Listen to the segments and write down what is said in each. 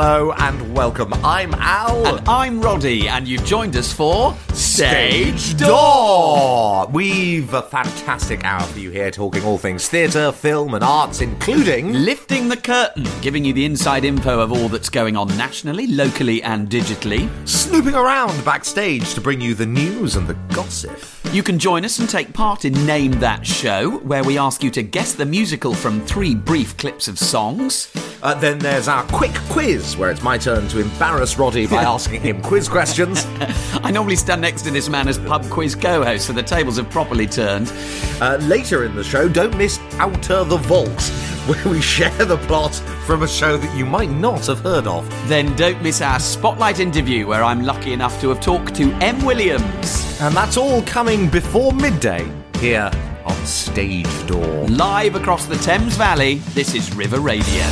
Hello and welcome. I'm Al. And I'm Roddy, and you've joined us for Stage Door. We've a fantastic hour for you here, talking all things theatre, film, and arts, including Lifting the curtain, giving you the inside info of all that's going on nationally, locally, and digitally. snooping around backstage to bring you the news and the gossip. You can join us and take part in Name That Show, where we ask you to guess the musical from three brief clips of songs. Uh, then there's our quick quiz, where it's my turn to embarrass Roddy by asking him quiz questions. I normally stand next to this man as pub quiz co host, so the tables have properly turned. Uh, later in the show, don't miss Outer the Vault, where we share the plot from a show that you might not have heard of. Then don't miss our spotlight interview, where I'm lucky enough to have talked to M. Williams. And that's all coming before midday here on Stage Door. Live across the Thames Valley, this is River Radio.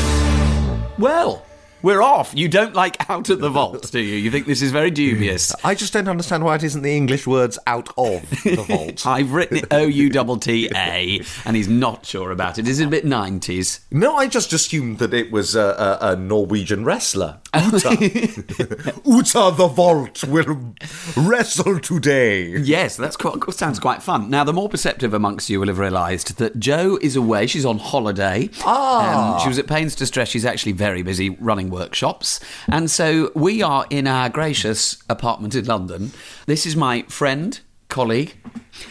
Well, we're off. You don't like out of the vault, do you? You think this is very dubious. I just don't understand why it isn't the English words out of the vault. I've written it O U T T A, and he's not sure about it. Is it a bit 90s? no, I just assumed that it was a, a, a Norwegian wrestler. Uta. Uta the Vault will wrestle today. Yes, that sounds quite fun. Now, the more perceptive amongst you will have realised that Joe is away. She's on holiday. Ah. Um, she was at pains to stress she's actually very busy running workshops. And so we are in our gracious apartment in London. This is my friend, colleague,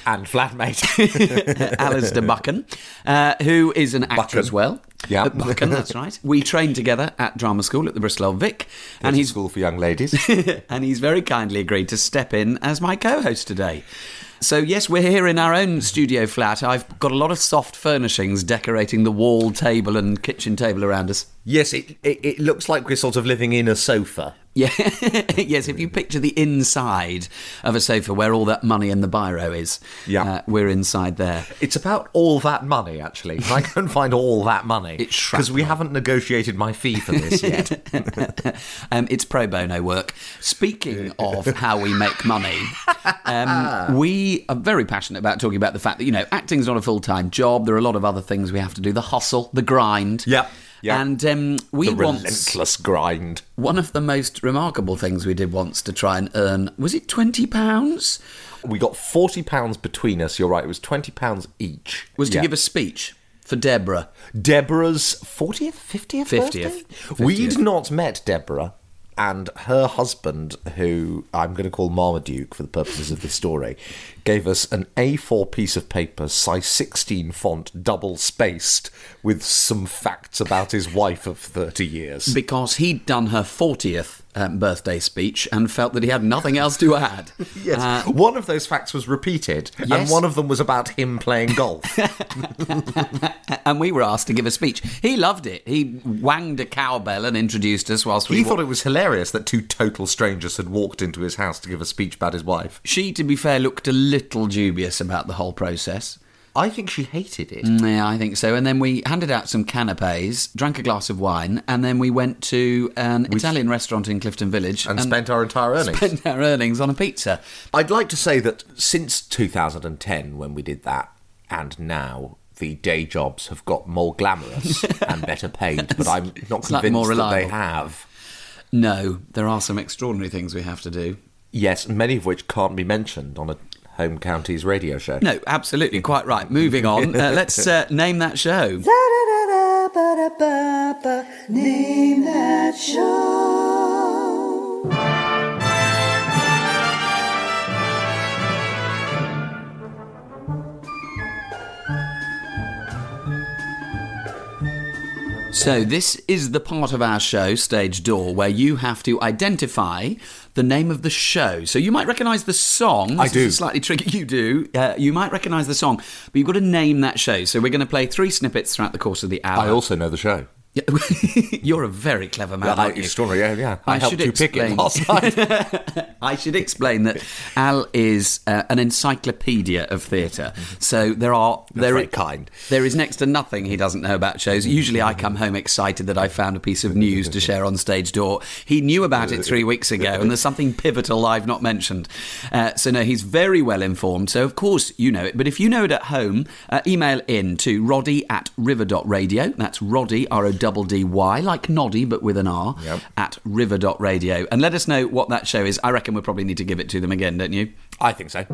And flatmate. Alistair Buchan, uh, who is an actor Buchan. as well. Yeah. Uh, Buchan, that's right. We trained together at drama school at the Bristol Old Vic, and and he's school for young ladies. and he's very kindly agreed to step in as my co-host today. So yes, we're here in our own studio flat. I've got a lot of soft furnishings decorating the wall table and kitchen table around us. yes, it, it, it looks like we're sort of living in a sofa. Yeah, yes. If you picture the inside of a sofa where all that money and the biro is, Yeah. uh, we're inside there. It's about all that money, actually. I can't find all that money. Because we haven't negotiated my fee for this yet. um, it's pro bono work. Speaking of how we make money, um, we are very passionate about talking about the fact that, you know, acting's not a full time job. There are a lot of other things we have to do the hustle, the grind. Yep, yep. And um, we the once. relentless grind. One of the most remarkable things we did once to try and earn was it £20? We got forty pounds between us. You're right. It was twenty pounds each. Was to Yeah. give a speech for Deborah. Deborah's fortieth, fiftieth, 50th. We'd not met Deborah, and her husband, who I'm going to call Marmaduke for the purposes of this story, gave us an A4 piece of paper, size 16 font, double spaced, with some facts about his wife of 30 years. Because he'd done her 40th um, birthday speech and felt that he had nothing else to add. Yes, Uh, one of those facts was repeated, and one of them was about him playing golf. and we were asked to give a speech. He loved it. He wanged a cowbell and introduced us whilst we he wa- thought it was hilarious that two total strangers had walked into his house to give a speech about his wife. She, to be fair, looked a little dubious about the whole process. I think she hated it. Mm, yeah, I think so. And then we handed out some canapes, drank a glass of wine, and then we went to an Italian restaurant in Clifton Village And spent our entire earnings. spent our earnings on a pizza. I'd like to say that since 2010, when we did that, and now, the day jobs have got more glamorous and better paid, but I'm not convinced more that they have. No, there are some extraordinary things we have to do. Yes, many of which can't be mentioned on a home counties radio show. No, absolutely, quite right. Moving on, uh, let's uh, name that show. Name that show. So, this is the part of our show, Stage Door, where you have to identify the name of the show. So, you might recognise the song. I do. slightly tricky. You do. Uh, you might recognise the song, but you've got to name that show. So, we're going to play three snippets throughout the course of the hour. I also know the show. Yeah, You're a very clever man, you? extraordinary, yeah, yeah. I, I helped should you pick it explain. last night. I should explain that Al is uh, an encyclopedia of theatre. So there are there very i- kind. There is next to nothing he doesn't know about shows. Usually, I come home excited that I found a piece of news to share on stage door. He knew about it three weeks ago, and there's something pivotal I've not mentioned. Uh, so no, he's very well informed. So of course you know it. But if you know it at home, uh, email in to roddy at river.radio. That's roddy r o double D Y, like Noddy, but with an R, Yep. at river.radio. And let us know what that show is. I reckon we'll probably need to give it to them again, don't you? I think so.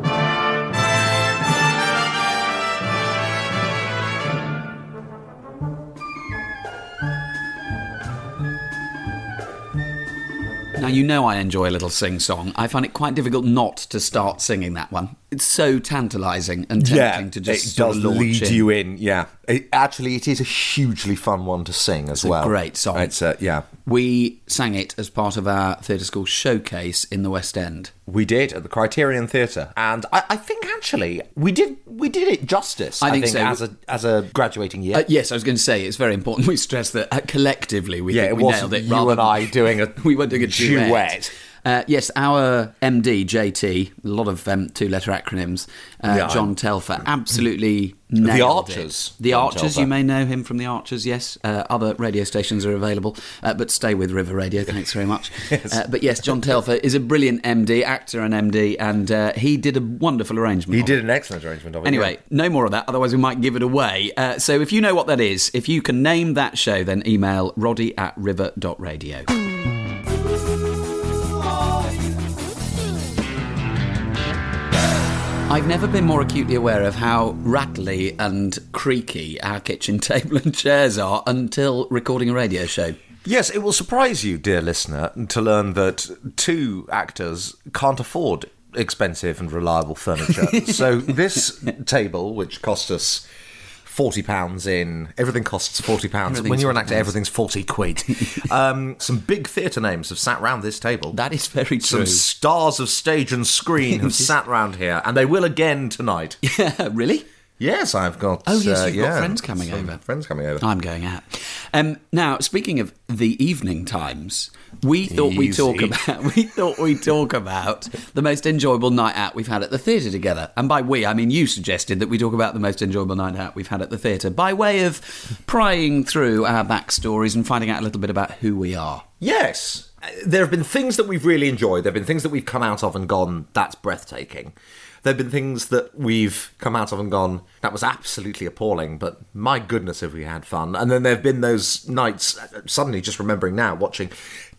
Now, you know I enjoy a little sing song. I find it quite difficult not to start singing that one. It's so tantalising and tempting to just it sort does of lead in. you in. Yeah, it, actually, it is a hugely fun one to sing as a well. great song. It's uh, yeah, We sang it as part of our theatre school showcase in the West End. we did at the Criterion Theatre, and I, I think actually we did we did it justice. I think so. as a as a graduating year. Uh, yes, I was going to say it's very important we stress that uh, collectively we yeah, think it we nailed it. you rather and than- I doing a we weren't doing a duet. duet. Uh, yes, our MD JT, a lot of um, two-letter acronyms. Uh, Yeah, John Telfer absolutely nailed Archers, It. The John Archers, Telfer. you may know him from the Archers. Yes, uh, other radio stations are available, uh, but stay with River Radio. Thanks very much. uh, but yes, John Telfer is a brilliant MD, actor and MD, and uh, he did a wonderful arrangement. He did it. an excellent arrangement of it. Anyway, no more of that, otherwise we might give it away. Uh, so if you know what that is, if you can name that show, then email roddy at river.radio. I've never been more acutely aware of how rattly and creaky our kitchen table and chairs are until recording a radio show. Yes, it will surprise you, dear listener, to learn that two actors can't afford expensive and reliable furniture. so this table, which cost us forty pounds in, everything costs forty pounds. When you're an 40 actor, everything's forty quid. um, some big theatre names have sat round this table. That is very some true. Some stars of stage and screen have sat round here, and they will again tonight. Yeah, really? Yes, I've got. Oh, yes, uh, you've got yeah, friends coming over. Friends coming over. I'm going out. Um, now, speaking of the evening times, we thought we'd talk about we thought we'd talk about the most enjoyable night out we've had at the theatre together. And by we, I mean you suggested that we talk about the most enjoyable night out we've had at the theatre by way of prying through our backstories and finding out a little bit about who we are. Yes. Uh, There have been things that we've really enjoyed. There have been things that we've come out of and gone, that's breathtaking. There have been things that we've come out of and gone, that was absolutely appalling, but my goodness, have we had fun. And then there have been those nights, suddenly just remembering now, watching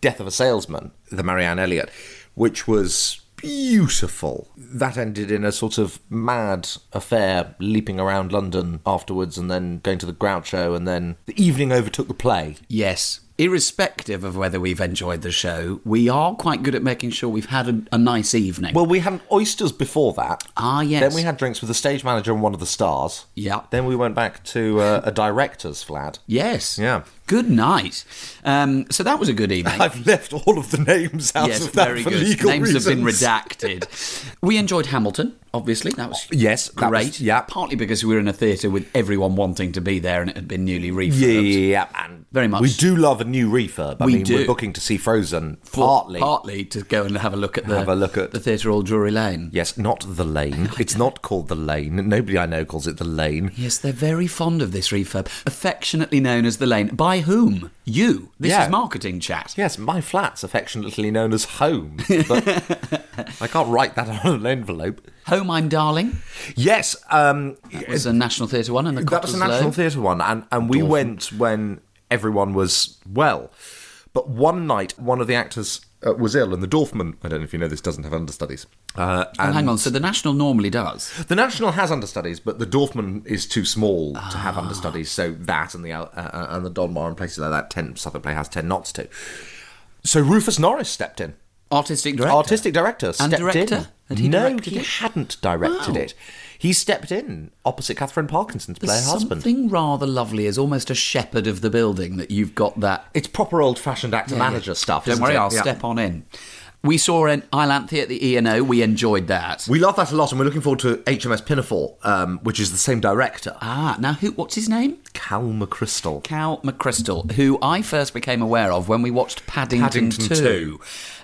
Death of a Salesman, the Marianne Elliott, which was beautiful. That ended in a sort of mad affair, leaping around London afterwards and then going to the Groucho, and then the evening overtook the play. Yes. Irrespective of whether we've enjoyed the show, we are quite good at making sure we've had a, a nice evening. Well, we had oysters before that. Ah, yes. Then we had drinks with the stage manager and one of the stars. Yeah. Then we went back to uh, a director's flat. yes. Yeah. Good night. Um, so that was a good evening. I've left all of the names out yes, of that very for good. legal Names reasons. have been redacted. we enjoyed Hamilton, obviously. That was Yes, that great. was- yeah. Partly because we were in a theatre with everyone wanting to be there and it had been newly refurbed. Yeah, yeah, yeah, and Very much. We do love a new refurb. I We mean, do. we're booking to see Frozen partly. partly to go and have a look at the Have a look at- the theatre all Drury Lane. Yes, not the lane. It's not called the lane. Nobody I know calls it the lane. Yes, they're very fond of this refurb, affectionately known as the Lane. By whom? You. This Yeah. is marketing chat. Yes, my flat's affectionately known as home, but I can't write that on an envelope. Home, I'm darling. Yes, um, It was a National Theatre one, and the that was a National Theatre one, and, and we went when everyone was well. But one night, one of the actors uh, was ill, and the Dorfman, I don't know if you know this, doesn't have understudies. Uh, Oh, and hang on. So the National normally does. The National has understudies, but the Dorfman is too small to Ah. have understudies, so that and the uh, uh, and the Donmar and places like that, ten Southwark Playhouse tend not to. So Rufus Norris stepped in. Artistic director. Artistic director And stepped director? in. Had he no, he hadn't directed Wow. it. He stepped in opposite Katherine Parkinson to play her husband. something rather lovely is almost a shepherd of the building that you've got that It's proper old-fashioned actor-manager stuff. Don't worry, it? I'll Yeah. step on in. We saw an Iolanthe at the ENO. We enjoyed that. We love that a lot, and we're looking forward to HMS Pinafore, um, which is the same director, ah, now who? What's his name? Cal McCrystal. Cal McCrystal, who I first became aware of when we watched Paddington, Paddington 2. 2.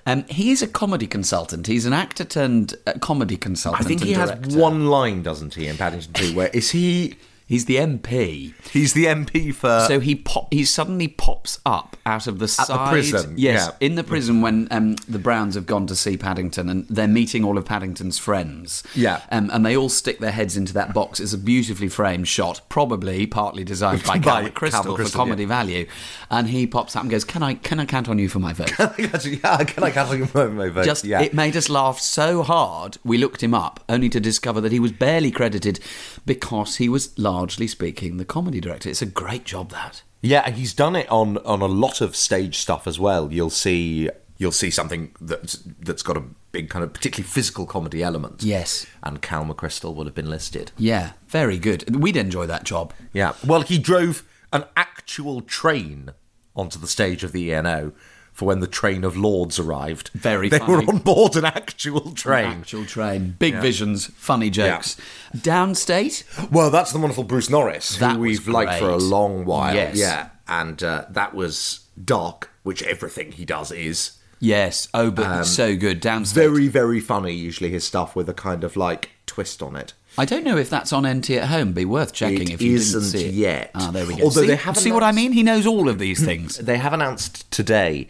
Um, he is a comedy consultant. He's an actor turned uh, comedy consultant. I think he and has one line, doesn't he, in Paddington 2, where is he He's the MP. He's the MP for. So he pop, he suddenly pops up out of the At the prison, yes, yeah. in the prison when um, the Browns have gone to see Paddington and they're meeting all of Paddington's friends. Yeah. um, and they all stick their heads into that box. It's a beautifully framed shot, probably partly designed by By Cal McCrystal Cal for comedy yeah. value. And he pops up and goes, "Can I can I count on you for my vote?" yeah, can I cancel your my vote? Just yeah. it made us laugh so hard. We looked him up, only to discover that he was barely credited because he was largely speaking the comedy director. It's a great job that. Yeah, and he's done it on on a lot of stage stuff as well. You'll see you'll see something that's that's got a big kind of particularly physical comedy element. Yes. And Cal McCrystal would have been listed. Yeah, very good. We'd enjoy that job. Yeah. Well, he drove an actual train onto the stage of the ENO for when the train of lords arrived. Very They funny. were on board an actual train. Actual train, big visions, funny jokes. Downstate, Well, that's the wonderful Bruce Norris, That who we've liked for a long while. Yes. Yeah. And uh, that was dark, which everything he does is. yes. Oh, but so good. Downstate. Very, very funny, usually, his stuff with a kind of like twist on it. I don't know if that's on NT at home. Be worth checking It if you isn't didn't see it yet. Ah, there we go. Although see, they haven't see what I mean? He knows all of these things. They have announced today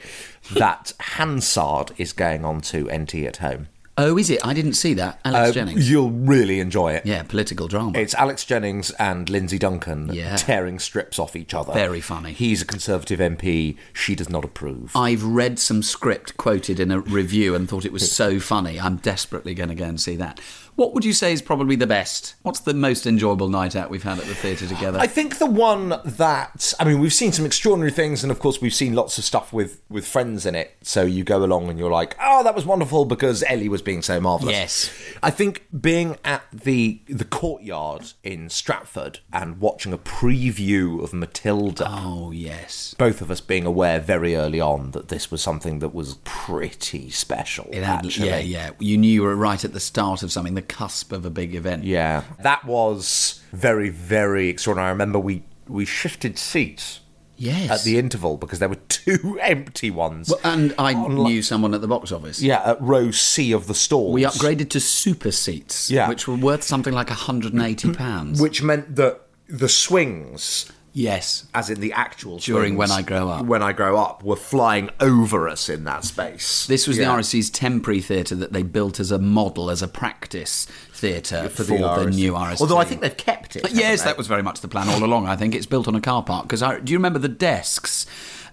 that Hansard is going on to NT at home. oh, is it? I didn't see that. Alex Uh, Jennings. You'll really enjoy it. Yeah, political drama. It's Alex Jennings and Lindsay Duncan Yeah. tearing strips off each other. Very funny. He's a Conservative MP. She does not approve. I've read some script quoted in a review and thought it was so funny. I'm desperately going to go and see that. What would you say is probably the best? What's the most enjoyable night out we've had at the theatre together? I think the one that I mean, we've seen some extraordinary things, and of course, we've seen lots of stuff with with friends in it. So you go along and you're like, "Oh, that was wonderful," because Ellie was being so marvelous. Yes. I think being at the the courtyard in Stratford and watching a preview of Matilda. oh, yes. Both of us being aware very early on that this was something that was pretty special. It had, actually. yeah, yeah. You knew you were right at the start of something, the cusp of a big event. Yeah, that was very, very extraordinary. I remember we we shifted seats Yes. at the interval because there were two empty ones. Well, and I On- knew someone at the box office. yeah, at row C of the stalls. We upgraded to super seats, Yeah. which were worth something like £180. which meant that the swings, yes. as in the actual During When I Grow Up. when I grow up, were flying over us in that space. This was Yeah. the RSC's temporary theatre that they built as a model, as a practice theatre for, the, RSC. new RSC. Although I think they've kept it. Yes, they? that was very much the plan all along. I think it's built on a car park. Because I do you remember the desks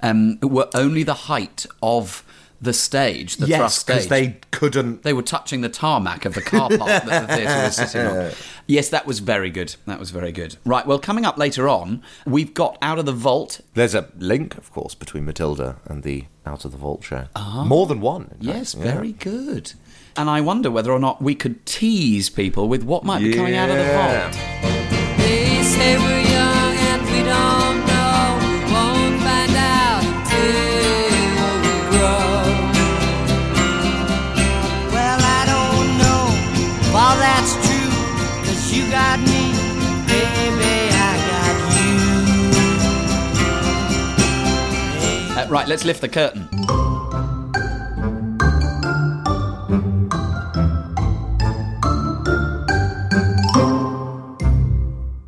um, were only the height of the stage, the yes, thrust because stage. they couldn't. They were touching the tarmac of the car park that the theatre was sitting on. Yes, that was very good. That was very good. Right, well, coming up later on, we've got Out of the Vault. There's a link, of course, between Matilda and the Out of the Vault show. More than one. in fact. Ah. Yes, Yeah. very good. And I wonder whether or not we could tease people with what might be coming out of the Yeah. vault. Got me, baby, I got you. Uh, right, let's lift the curtain.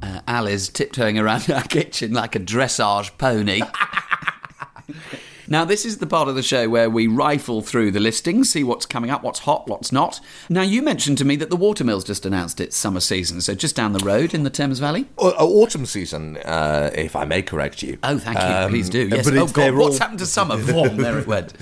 Uh, Al is tiptoeing around our kitchen like a dressage pony. Now, this is the part of the show where we rifle through the listings, see what's coming up, what's hot, what's not. Now, you mentioned to me that the Watermills just announced its summer season, so just down the road in the Thames Valley. Uh, autumn season, uh, if I may correct you. Oh, thank you. Um, Please do. Yes. Oh, God, what's all- happened to summer? Vorm, there it went.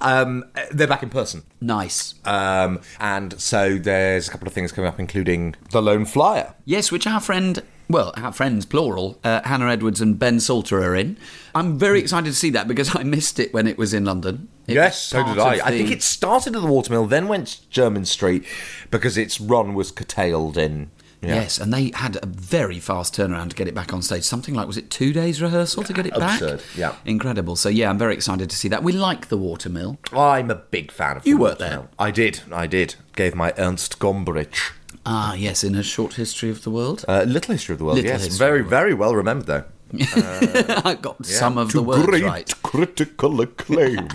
Um, they're back in person. Nice. Um, and so there's a couple of things coming up, including The Lone Flyer. Yes, which our friend, well, our friends plural, uh, Hannah Edwards and Ben Salter are in. I'm very excited to see that because I missed it when it was in London. It yes, so did I. of I think it started at the Watermill, then went to Jermyn Street because its run was curtailed in. Yeah. Yes, and they had a very fast turnaround to get it back on stage. Something like, was it two days rehearsal to get it back? Absurd, yeah. Incredible. So, yeah, I'm very excited to see that. We like the Watermill. I'm a big fan of You the worked there? I did, I did. Gave my Ernst Gombrich. Ah, yes, in a short history of the world. Uh, Little History of the World, Little yes. Very, very well remembered, though. I got some of to the words great right. critical acclaim.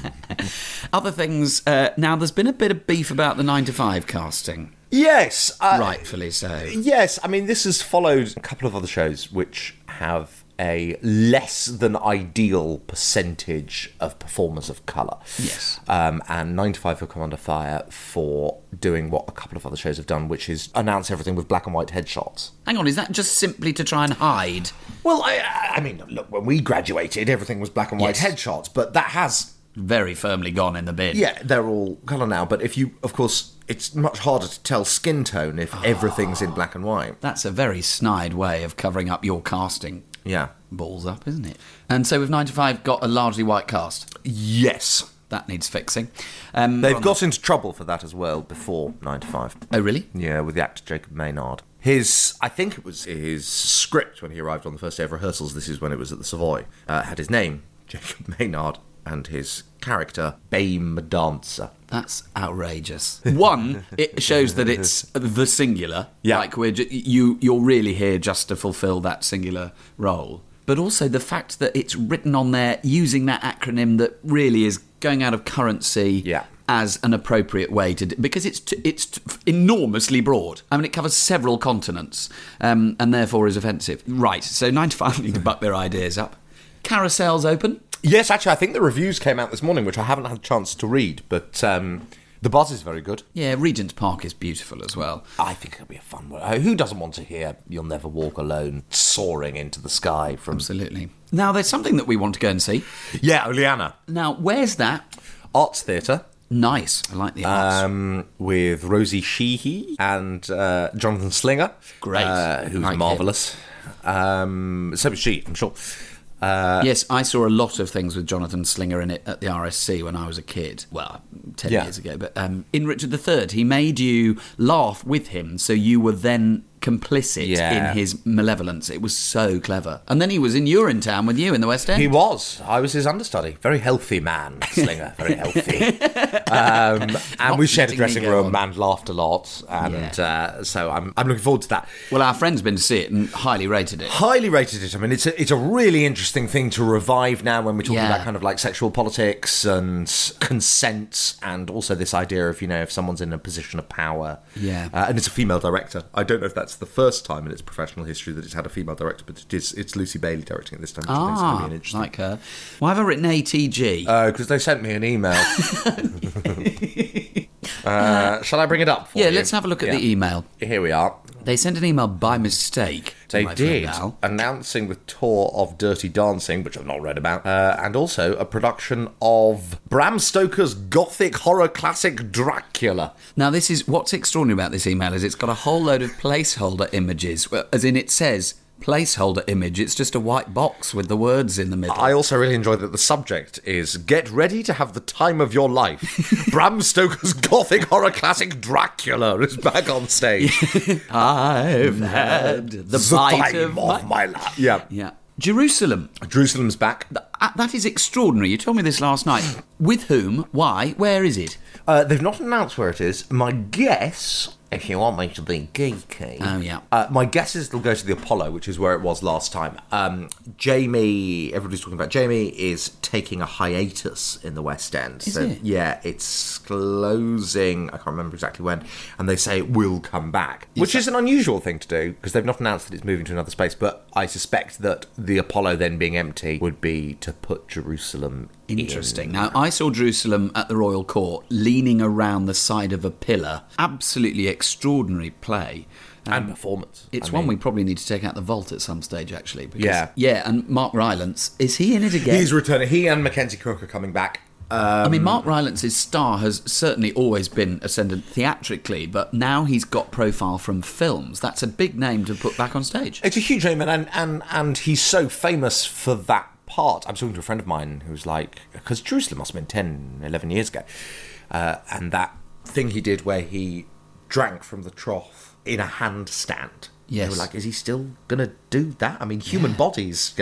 Other things. Uh, now, there's been a bit of beef about the 9 to 5 casting. Yes, uh, Rightfully so. Yes, I mean this has followed a couple of other shows which have a less than ideal percentage of performers of colour. Yes. Um, and 9 to 5 have come under fire for doing what a couple of other shows have done, which is announce everything with black and white headshots. Hang on, is that just simply to try and hide? Well, I, I mean, look, when we graduated, everything was black and white Yes. headshots, but that has Very firmly gone in the bin. Yeah, they're all colour now, but if you, of course, it's much harder to tell skin tone if everything's in black and white. That's a very snide way of covering up your casting. Yeah. Balls up, isn't it? And so with 9 to 5 got a largely white cast. Yes. That needs fixing. Um, They've got into trouble for that as well before 9 to 5. Oh, really? Yeah, with the actor Jacob Maynard. His, I think it was his script when he arrived on the first day of rehearsals, this is when it was at the Savoy, uh, had his name, Jacob Maynard, and his character, Bame Dancer. That's outrageous. One, it shows that it's the singular. Yeah. Like we're ju- you, you're really here just to fulfil that singular role. But also the fact that it's written on there using that acronym that really is going out of currency. Yeah. As an appropriate way to, do, because it's t- it's t- enormously broad. I mean, it covers several continents, um, and therefore is offensive. Right. So ninety five need to buck their ideas up. Carousels open. Yes, actually, I think the reviews came out this morning, which I haven't had a chance to read, but um, the buzz is very good. Yeah, Regent's Park is beautiful as well. I think it'll be a fun one. Who doesn't want to hear You'll Never Walk Alone soaring into the sky from. Absolutely. Now, there's something that we want to go and see. Yeah, Oleanna. Now, where's that? Arts Theatre. Nice. I like the arts. Um, with Rosie Sheehy and uh, Jonathan Slinger. Great. Uh, who's Like marvellous. Um, so was she, I'm sure. Uh, yes, I saw a lot of things with Jonathan Slinger in it at the RSC when I was a kid. Well, 10 Yeah. years ago. But um, in Richard III, he made you laugh with him, so you were then complicit Yeah. in his malevolence. It was so clever. And then he was in Urinetown with you in the West End. He was. I was his understudy. Very healthy man, Slinger. Very healthy. um, and we shared a dressing room on. and laughed a lot. And uh, so I'm, I'm looking forward to that. well, our friend's been to see it and highly rated it. Highly rated it. I mean, it's a, it's a really interesting thing to revive now when we're talking Yeah. about kind of like sexual politics and consent and also this idea of, you know, if someone's in a position of power. Yeah. Uh, and it's a female director. I don't know if that's the first time in its professional history that it's had a female director, but it is, it's Lucy Bailey directing it this time, which I think is going to be Ah, like her. Why have I written ATG? Oh, because they sent me an email. uh, shall I bring it up? For yeah, you? let's have a look at Yeah. the email. Here we are. They sent an email by mistake. They did announcing the tour of Dirty Dancing, which I've not read about, uh, and also a production of Bram Stoker's gothic horror classic Dracula. Now, this is what's extraordinary about this email is it's got a whole load of placeholder images, as in it says placeholder image. It's just a white box with the words in the middle. I also really enjoy that the subject is "Get ready to have the time of your life." Bram Stoker's gothic horror classic Dracula is back on stage. I've had the bite time of of my... my life. Yeah, Yeah. Jerusalem. Jerusalem's back. That is extraordinary. You told me this last night. With whom? Why? Where is it? Uh, they've not announced where it is. My guess, if you want me to be geeky, Oh, yeah. uh, my guess is it'll go to the Apollo, which is where it was last time. Um, Jamie, everybody's talking about Jamie, is taking a hiatus in the West End. Is so it? yeah, it's closing. I can't remember exactly when, and they say it will come back, which is an unusual thing to do because they've not announced that it's moving to another space. But I suspect that the Apollo then being empty would be to put Jerusalem. Interesting. Now, I saw Jerusalem at the Royal Court leaning around the side of a pillar. Absolutely extraordinary play. and um, performance. It's I one mean- we probably need to take out the vault at some stage, actually. Because, Yeah. Yeah, and Mark Rylance, is he in it again? He's returning. He and Mackenzie Crook are coming back. I mean, um, Mark Rylance's star has certainly always been ascendant theatrically, but now he's got profile from films. That's a big name to put back on stage. It's a huge name, and and and he's so famous for that part. I'm talking to a friend of mine who's like, because Jerusalem must have been 10, 11 years ago, uh, and that thing he did where he drank from the trough in a handstand. They Yes. were like, is he still gonna do that? I mean, human bodies.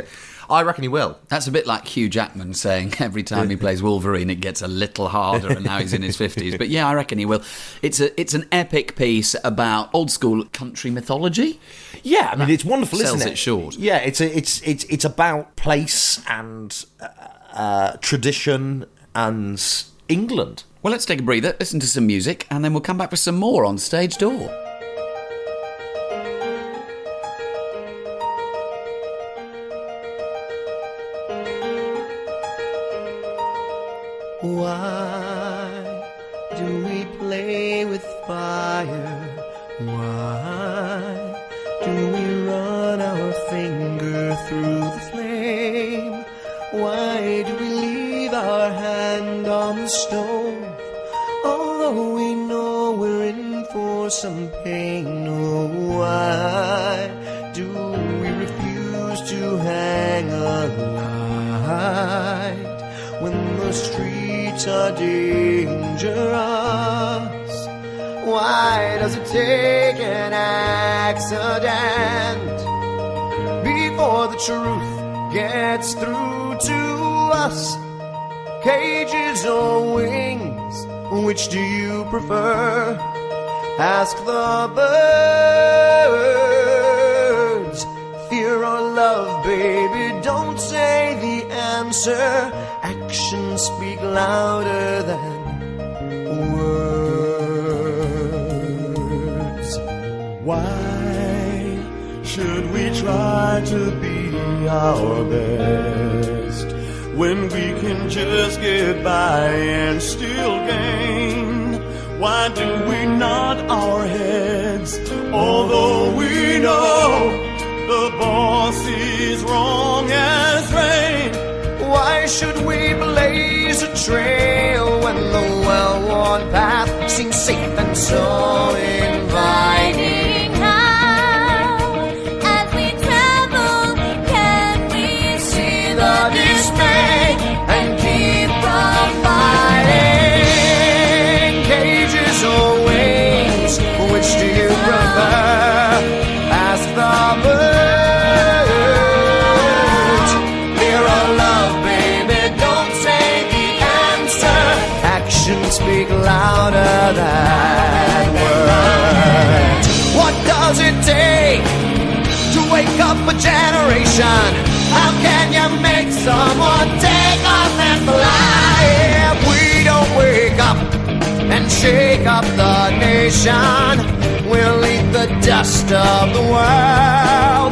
I reckon he will. That's a bit like Hugh Jackman saying every time he plays Wolverine, it gets a little harder, and now he's in his fifties. But yeah, I reckon he will. It's a it's an epic piece about old school country mythology. Yeah, I mean it's wonderful, sells isn't it? it short. Yeah, it's a, it's it's it's about place and uh, uh, tradition and England. Well, let's take a breather, listen to some music, and then we'll come back with some more on Stage Door. Some pain, oh, why do we refuse to hang a light when the streets are dangerous? Why does it take an accident before the truth gets through to us? Cages or wings, which do you prefer? Ask the birds. Fear or love, baby, don't say the answer. Actions speak louder than words. Why should we try to be our best when we can just get by and still gain? Why do we nod our heads although we know the boss is wrong as rain? Why should we blaze a trail when the well-worn path seems safe and so inviting? Someone take off and fly if we don't wake up and shake up the nation? We'll eat the dust of the world,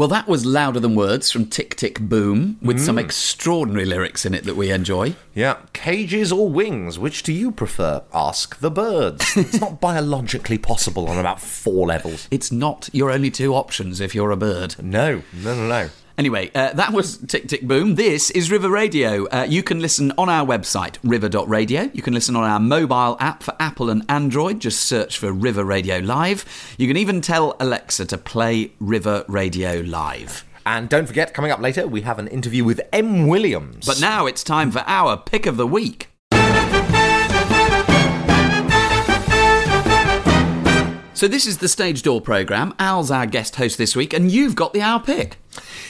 Well, that was Louder Than Words from Tick Tick Boom, with some Mm. extraordinary lyrics in it that we enjoy. Yeah. Cages or wings, which do you prefer? Ask the birds. it's not biologically possible on about four levels. It's not your only two options if you're a bird. No, no, no, no. Anyway, uh, that was Tick Tick Boom. This is River Radio. Uh, you can listen on our website, river.radio. You can listen on our mobile app for Apple and Android. Just search for River Radio Live. You can even tell Alexa to play River Radio Live. And don't forget, coming up later, we have an interview with M. Williams. But now it's time for our pick of the week. So this is the Stage Door programme. Al's our guest host this week, and you've got the Our Pick.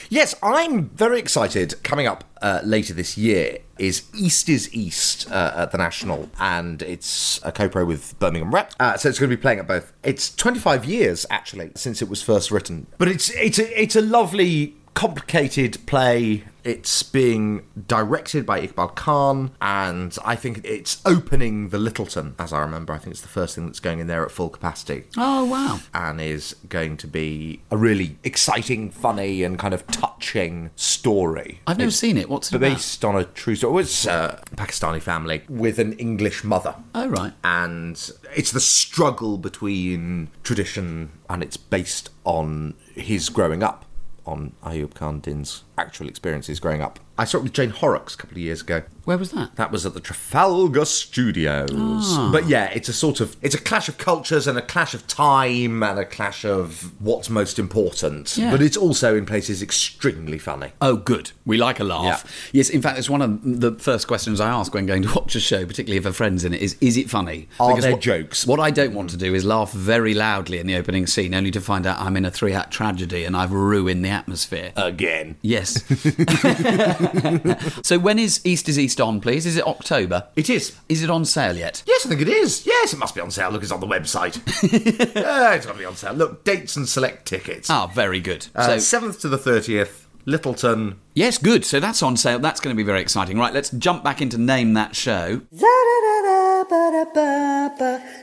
Yes, I'm very excited. Coming up uh, later this year is East is East uh, at the National, and it's a co-pro with Birmingham Rep. Uh, so it's going to be playing at both. It's 25 years actually since it was first written, but it's it's a, it's a lovely, complicated play. It's being directed by Iqbal Khan, and I think it's opening the Lyttelton, as I remember. I think it's the first thing that's going in there at full capacity Oh, wow. and is going to be a really exciting, funny, and kind of touching story. I've never It's seen it. What's it about? based on a true story. It's a Pakistani family with an English mother. Oh, right. And it's the struggle between tradition and it's based on his growing up, on Ayub Khan Din's actual experiences growing up. I saw it with Jane Horrocks a couple of years ago. Where was that? That was at the Trafalgar Studios. Ah. But yeah, it's a sort of it's a clash of cultures and a clash of time and a clash of what's most important. Yeah. But it's also in places extremely funny. Oh, good. We like a laugh. Yes, in fact, it's one of the first questions I ask when going to watch a show, particularly if a friend's in it, is is it funny? Are there what, jokes? What I don't want to do is laugh very loudly in the opening scene, only to find out I'm in a three act tragedy and I've ruined the atmosphere. Again. yes. so when is East is East on, please? Is it October? It is. Is it on sale yet? Yes, I think it is. Yes, it must be on sale. Look, it's on the website. yeah, it's got to be on sale. Look, dates and select tickets. Ah, very good. Uh, so 7th to the 30th, Lyttelton. yes, good. So that's on sale. That's going to be very exciting. Right, let's jump back into name that show.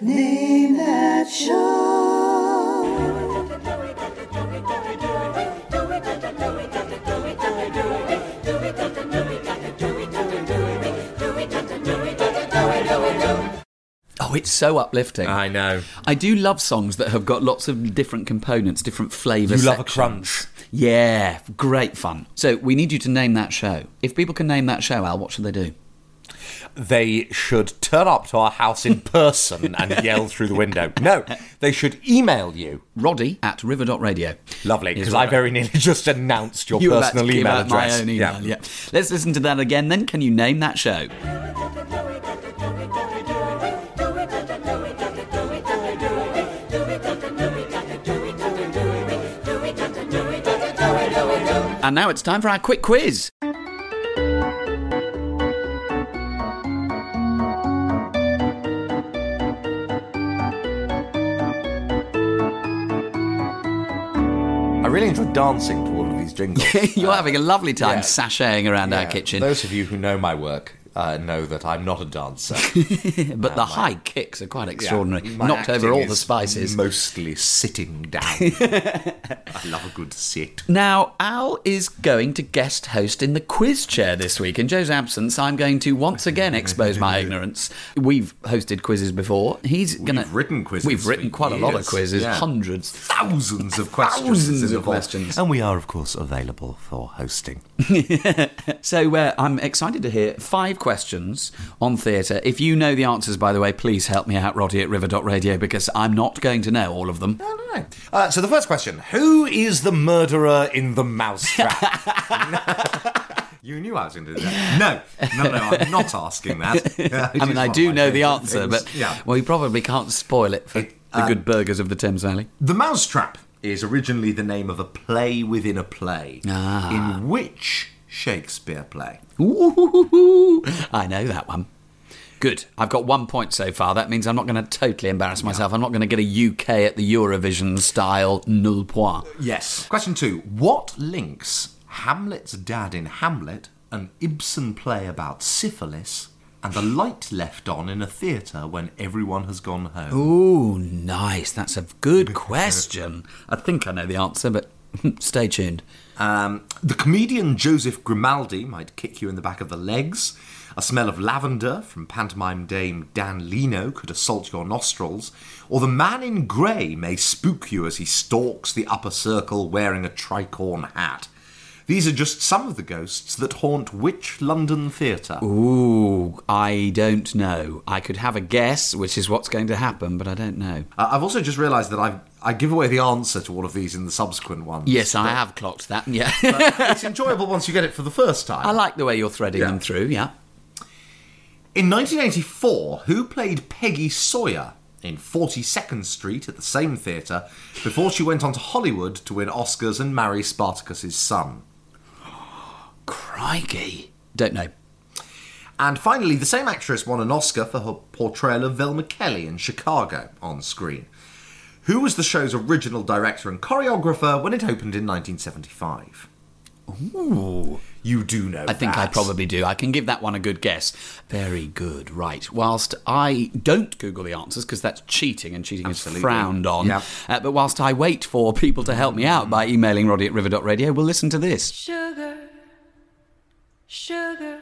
Name that show. Oh, it's so uplifting. I know. I do love songs that have got lots of different components, different flavours. You love a crunch. Yeah, great fun. So we need you to name that show. If people can name that show, Al, what should they do? they should turn up to our house in person and yell through the window. No, they should email you. Roddy at river.radio. Lovely, because I very nearly just announced your You personal email address. my own email, yeah. Let's listen to that again then. Can you name that show? And now it's time for our quick quiz. I really enjoy dancing to all of these jingles. You're uh, having a lovely time yeah. sashaying around our kitchen. Those of you who know my work uh, know that I'm not a dancer. but the high kicks are quite extraordinary. Yeah, Knocked over all the spices. Mostly sitting down. I love a good sit. Now, Al is going to guest host in the quiz chair this week. In Joe's absence, I'm going to once again expose my ignorance. We've hosted quizzes before. He's going to. We've written quizzes We've written quite a lot of quizzes, Yeah. hundreds. Thousands of questions. Thousands of questions. And we are, of course, available for hosting. So uh, I'm excited to hear five questions on theatre. If you know the answers, by the way, please help me out, Roddy at river.radio, because I'm not going to know all of them. I don't know. Uh, so the first question: Who is the murderer in the mousetrap? you knew I was going to do that. No, no, no. I'm not asking that. I mean, I do know the answer, but yeah. well, you probably can't spoil it for It- the uh, good burgers of the Thames Valley. The Mousetrap is originally the name of a play within a play. Ah. In which Shakespeare play? Ooh, I know that one. Good. I've got one point so far. That means I'm not going to totally embarrass myself. I'm not going to get a UK at the Eurovision style null point. Yes. Question two: What links Hamlet's dad in Hamlet, an Ibsen play about syphilis, and the light left on in a theatre when everyone has gone home? Ooh, nice. That's a good question. I think I know the answer, but Stay tuned. Um, the comedian Joseph Grimaldi might kick you in the back of the legs. A smell of lavender from pantomime dame Dan Leno could assault your nostrils. Or the man in grey may spook you as he stalks the upper circle wearing a tricorn hat. These are just some of the ghosts that haunt which London theatre? Ooh, I don't know. I could have a guess, which is what's going to happen, but I don't know. Uh, I've also just realised that I I give away the answer to all of these in the subsequent ones. Yes, I have clocked that. Yeah. it's enjoyable once you get it for the first time. I like the way you're threading Yeah. them through, yeah. In 1984, who played Peggy Sawyer in 42nd Street at the same theatre before she went on to Hollywood to win Oscars and marry Spartacus's son? Crikey. Don't know. And finally, the same actress won an Oscar for her portrayal of Velma Kelly in Chicago on screen. Who was the show's original director and choreographer when it opened in 1975? Ooh. You do know I think I probably do. I can give that one a good guess. Very good. Right. Whilst I don't Google the answers because that's cheating and cheating Absolutely. is frowned on. Yeah. Uh, but whilst I wait for people to help me out by emailing Roddy at river.radio, we'll listen to this. Sugar, sugar,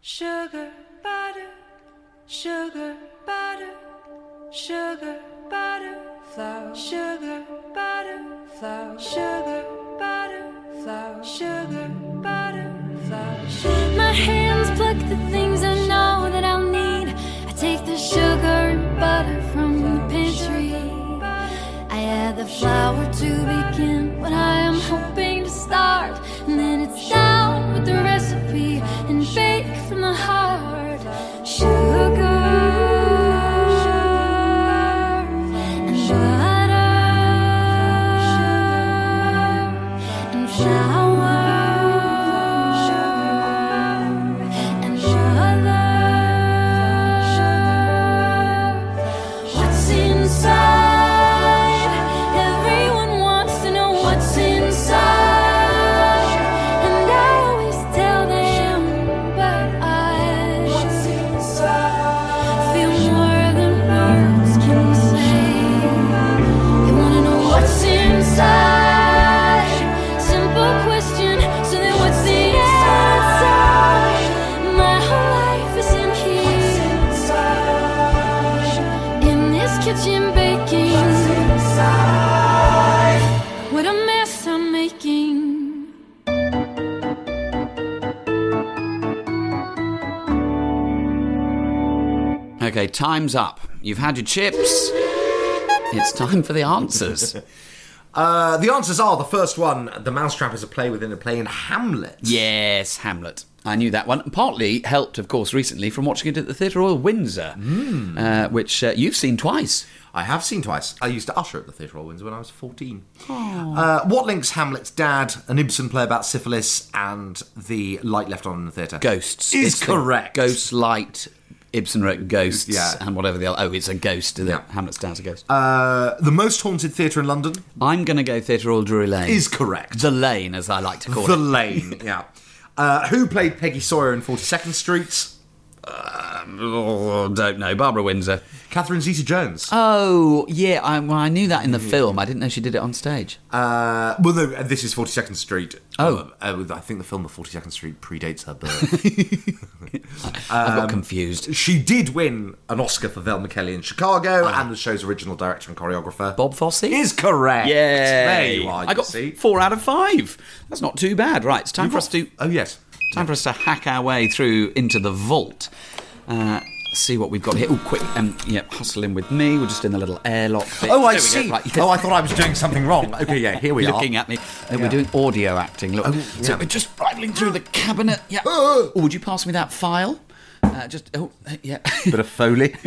sugar, butter, sugar, butter, sugar, butter, flour, sugar, butter, flour, sugar, butter, flour, sugar, butter, flour. My hands pluck the things I know that I'll need. I take the sugar and butter from the pantry. I add the flour to begin what I am hoping to start, and then it's down with the recipe and bake from the heart. Sugar and Okay, time's up. You've had your chips. It's time for the answers. Uh, the answers are the first one The Mousetrap is a play within a play in Hamlet. yes, Hamlet. I knew that one. Partly helped, of course, recently from watching it at the Theatre Royal Windsor, uh, which uh, you've seen twice. I have seen twice. I used to usher at the Theatre Royal Windsor when I was 14. Uh, what links Hamlet's dad, an Ibsen play about syphilis, and the light left on in the theatre? Ghosts. Is It's correct. Ghost Light. Ibsen wrote Ghosts Yeah. and whatever the other. Oh, it's a ghost. Yeah. Hamlet's dad's a ghost. Uh, the most haunted theatre in London I'm going to go Theatre Royal Drury Lane. is correct. the Lane, as I like to call The it. Lane, yeah. Uh, who played Peggy Sawyer in 42nd Street? Oh, don't know. Barbara Windsor. Catherine Zeta-Jones. Oh, yeah. I, well, I knew that in the film. I didn't know she did it on stage. Uh, well, no, uh, this is 42nd Street. Oh. Uh, uh, I think the film of 42nd Street predates her birth. I Um, got confused. she did win an Oscar for Velma Kelly in Chicago, and the show's original director and choreographer. Bob Fosse? is correct. Yeah. There you are. I got see. four out of five. That's not too bad. Right, it's time You for us to Oh, yes. time for us to hack our way through into the vault. Uh, see what we've got here. Oh, quick! Um, yeah, hustle in with me. We're just in the little airlock. Bit. Oh, I There see. Right. Oh, I thought I was doing something wrong. Okay, yeah, here we are. looking at me. Uh, We're doing audio acting. Look, so yeah. we're just rifling through the cabinet. Yeah. Oh, would you pass me that file? Uh, just oh uh, yeah. Bit of Foley.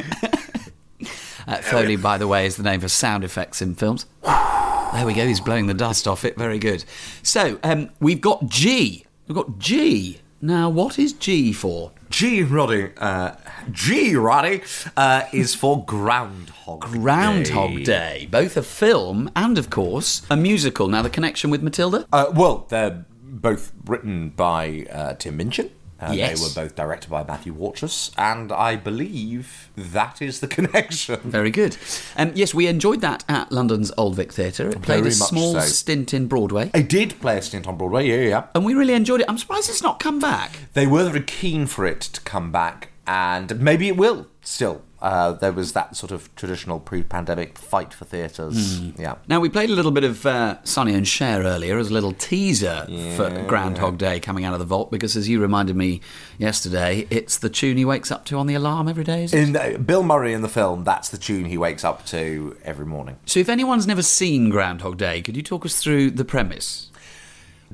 Uh, Foley, by the way, is the name for sound effects in films. There we go. He's blowing the dust off it. Very good. So um, we've got G. We've got G. Now, what is G for? G, Roddy. Uh, G, Roddy, uh, is for Groundhog Groundhog Day. Day. Both a film and, of course, a musical. Now, the connection with Matilda? Uh, well, they're both written by uh, Tim Minchin Uh, Yes. They were both directed by Matthew Warchus, and I believe that is the connection. Very good. Um, yes, we enjoyed that at London's Old Vic Theatre. It played Very a small so. stint in Broadway. I did play a stint on Broadway, yeah, yeah. And we really enjoyed it. I'm surprised it's not come back. They were very keen for it to come back, and maybe it will still. Uh, there was that sort of traditional pre-pandemic fight for theatres. Yeah. Now, we played a little bit of uh, Sonny and Cher earlier as a little teaser for Groundhog Day coming out of the vault because, as you reminded me yesterday, it's the tune he wakes up to on the alarm every day. Is it? In uh, Bill Murray in the film, that's the tune he wakes up to every morning. So, if anyone's never seen Groundhog Day, could you talk us through the premise?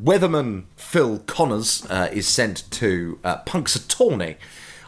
Weatherman Phil Connors uh, is sent to uh, Punxsutawney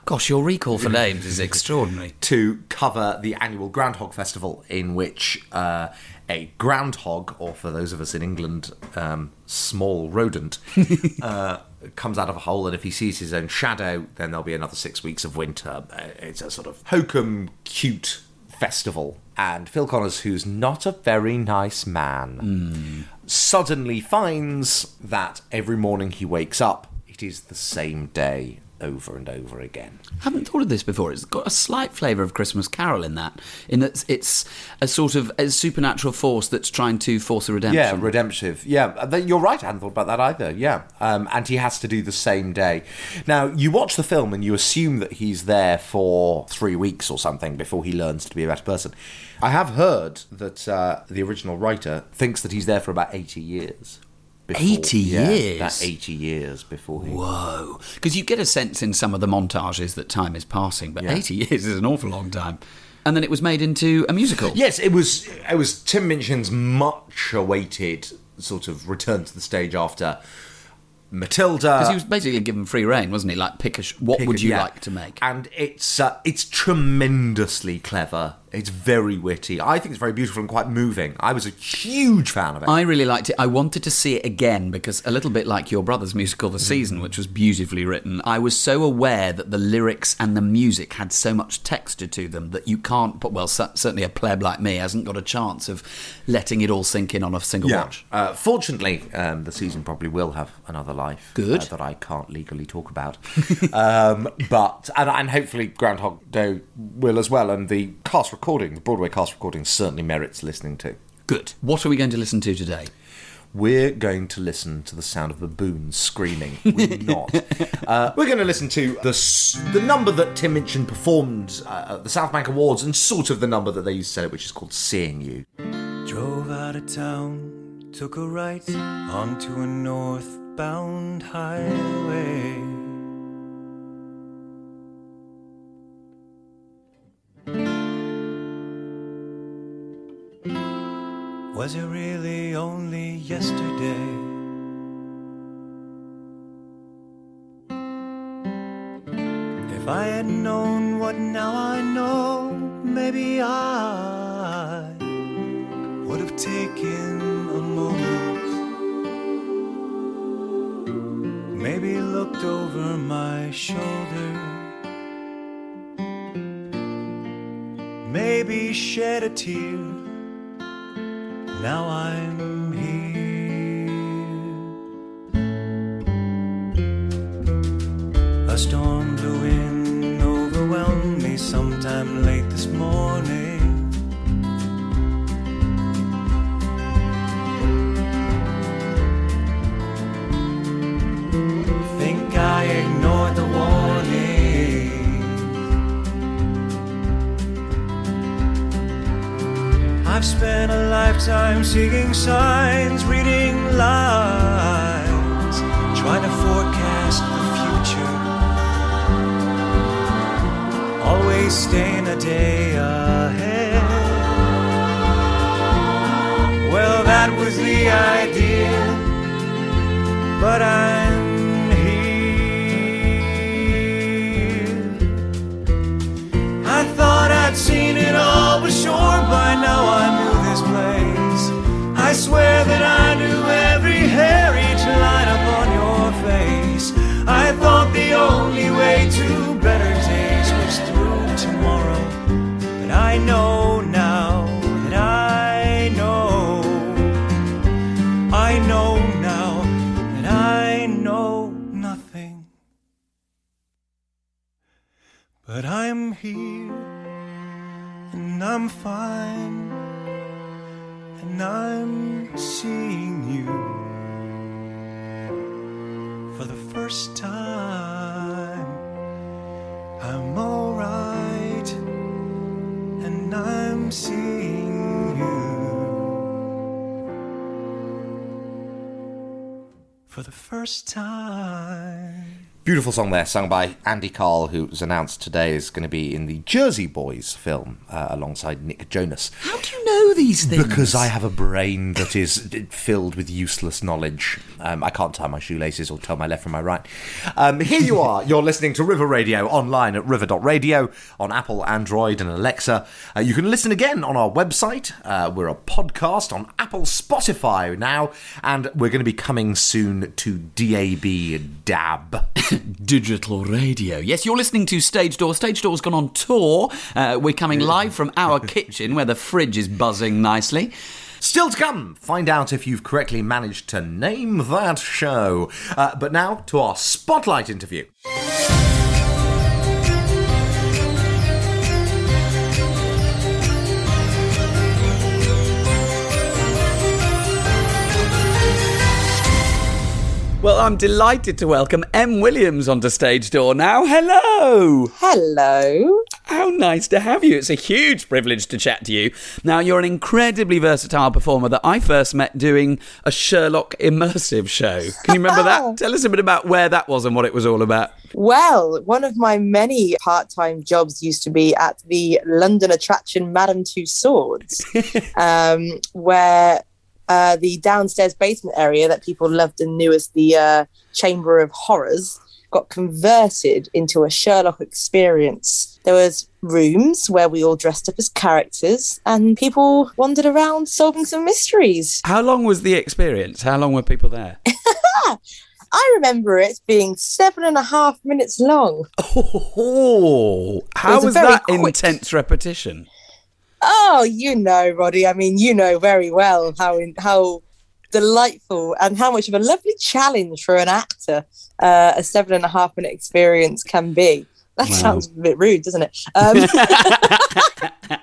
Gosh, your recall for names is extraordinary. to cover the annual Groundhog Festival, in which uh, a groundhog, or for those of us in England, um, small rodent, uh, comes out of a hole, and if he sees his own shadow, then there'll be another six weeks of winter. Uh, It's a sort of hokum cute festival. And Phil Connors, who's not a very nice man, suddenly finds that every morning he wakes up, it is the same day over and over again. I haven't thought of this before. It's got a slight flavour of Christmas Carol in that, in that it's a sort of a supernatural force that's trying to force a redemption. Yeah, redemptive. Yeah, you're right. I hadn't thought about that either. Yeah, um, and he has to do the same day. Now, you watch the film and you assume that he's there for three weeks or something before he learns to be a better person. I have heard that uh, the original writer thinks that he's there for about eighty years. Before- 80 yeah, years? About eighty years before he. Whoa. Because you get a sense in some of the montages that time is passing, but Yeah. 80 years is an awful long time. And then it was made into a musical. Yes, it was. It was Tim Minchin's much awaited sort of return to the stage after Matilda. Because he was basically given free reign, wasn't he? Like, pick a. Sh- what Pick would you yeah. like to make? And it's uh, it's tremendously clever. It's very witty. I think it's very beautiful and quite moving. I was a huge fan of it. I really liked it. I wanted to see it again because a little bit like your brother's musical, The Mm. Season, which was beautifully written, I was so aware that the lyrics and the music had so much texture to them that you can't put, well, certainly a pleb like me hasn't got a chance of letting it all sink in on a single watch. Uh, fortunately, um, the season probably will have another life. Good. uh, that I can't legally talk about. um, but and, and hopefully Groundhog Day will as well. And the cast recording, the Broadway cast recording, certainly merits listening to. Good. What are we going to listen to today? We're going to listen to the sound of baboons screaming. We're not. Uh, we're going to listen to the s- the number that Tim Minchin performed uh, at the South Bank Awards, and sort of the number that they used to sell it, which is called "Seeing You." Drove out of town, took a right onto a northbound highway. Was it really only yesterday? If I had known what now I know, maybe I would have taken a moment. Maybe looked over my shoulder. Maybe shed a tear. Now I'm here. A storm blew in, overwhelmed me sometime late spent a lifetime seeking signs, reading lines, trying to forecast the future. Always staying a day ahead. Well, that was the idea, but I'm here. I thought I'd seen it all, but sure by now I. I swear that I knew first time. Beautiful song there, sung by Andy Karl, who was announced today is going to be in the Jersey Boys film uh, alongside Nick Jonas. How do you know these things? Because I have a brain that is filled with useless knowledge. Um, I can't tie my shoelaces or tell my left from my right. Um, here you are. You're listening to River Radio online at river.radio on Apple, Android, and Alexa. Uh, you can listen again on our website. Uh, we're a podcast on Apple, Spotify now, and we're going to be coming soon to DAB DAB. Digital radio. Yes, you're listening to Stage Door. Stage Door's gone on tour. Uh, we're coming live from our kitchen where the fridge is buzzing nicely. Still to come, find out if you've correctly managed to name that show. Uh, but now to our spotlight interview. Well, I'm delighted to welcome Em Williams onto Stage Door now. Hello! Hello. How nice to have you. It's a huge privilege to chat to you. Now, you're an incredibly versatile performer that I first met doing a Sherlock immersive show. Can you remember that? Tell us a bit about where that was and what it was all about. Well, one of my many part time jobs used to be at the London attraction Madame Tussauds, um, where uh, the downstairs basement area that people loved and knew as the uh, Chamber of Horrors got converted into a Sherlock experience. There was rooms where we all dressed up as characters and people wandered around solving some mysteries. How long was the experience? How long were people there? I remember it being seven and a half minutes long. Oh, how was was that quick- intense repetition? Oh, you know, Roddy. I mean, you know very well how in, how delightful and how much of a lovely challenge for an actor uh, a seven and a half minute experience can be. That Wow. sounds a bit rude, doesn't it? Um,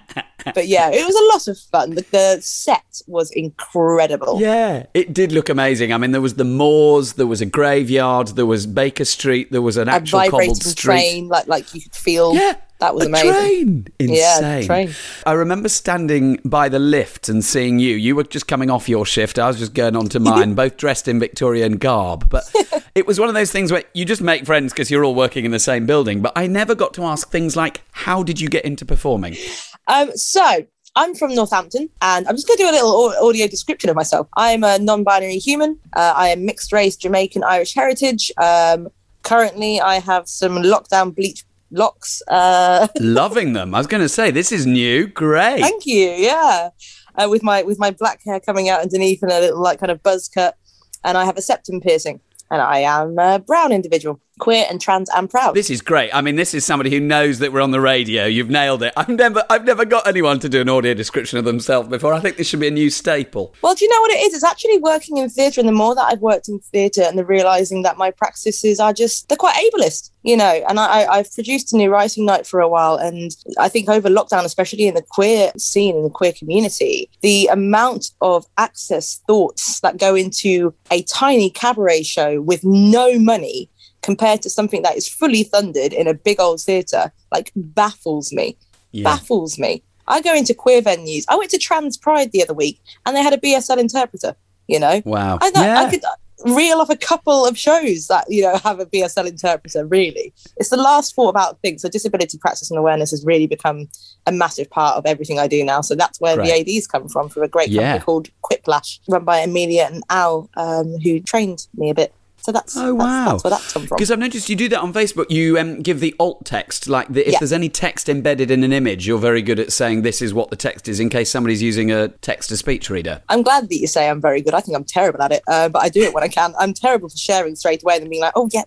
but yeah, it was a lot of fun. The, the set was incredible. Yeah, it did look amazing. I mean, there was the moors, there was a graveyard, there was Baker Street, there was an A actual vibrating cobbled street. train, like like you could feel. Yeah, that was a amazing. train. Yeah, Insane. train. I remember standing by the lift and seeing you. You were just coming off your shift. I was just going on to mine, both dressed in Victorian garb. But it was one of those things where you just make friends because you're all working in the same building. But I never got to ask things like, how did you get into performing? Um, so I'm from Northampton, and I'm just going to do a little audio description of myself. I'm a non-binary human. Uh, I am mixed race, Jamaican, Irish heritage. Um, currently, I have some lockdown bleach locks. Uh, Loving them. I was going to say, this is new. Great. thank you. Yeah, uh, with my with my black hair coming out underneath and a little like kind of buzz cut, and I have a septum piercing. And I am a brown individual, queer and trans and proud. This is great. I mean, this is somebody who knows that we're on the radio. You've nailed it. I've never, I've never got anyone to do an audio description of themselves before. I think this should be a new staple. Well, do you know what it is? It's actually working in theatre, and the more that I've worked in theatre, and the realizing that my practices are just they're quite ableist, you know. And I, I- I've produced a new writing night for a while, and I think over lockdown, especially in the queer scene in the queer community, the amount of access thoughts that go into a tiny cabaret show with no money compared to something that is fully thundered in a big old theatre, like baffles me Yeah. baffles me. I go into queer venues. I went to Trans Pride the other week, and they had a BSL interpreter. You know, Wow. I, thought Yeah. I could reel off a couple of shows that you know have a BSL interpreter. Really, it's the last thought about things. So disability practice and awareness has really become a massive part of everything I do now. So that's where Great. the ADs come from, from a great Yeah. company called Quiplash, run by Amelia and Al, um, who trained me a bit. So that's Oh that's, wow! that's where that's come from. Because I've noticed you do that on Facebook. You um, give the alt text, like the, if Yeah. there's any text embedded in an image, you're very good at saying this is what the text is, in case somebody's using a text-to-speech reader. I'm glad that you say I'm very good. I think I'm terrible at it, uh, but I do it when I can. I'm terrible for sharing straight away and being like, oh, yeah.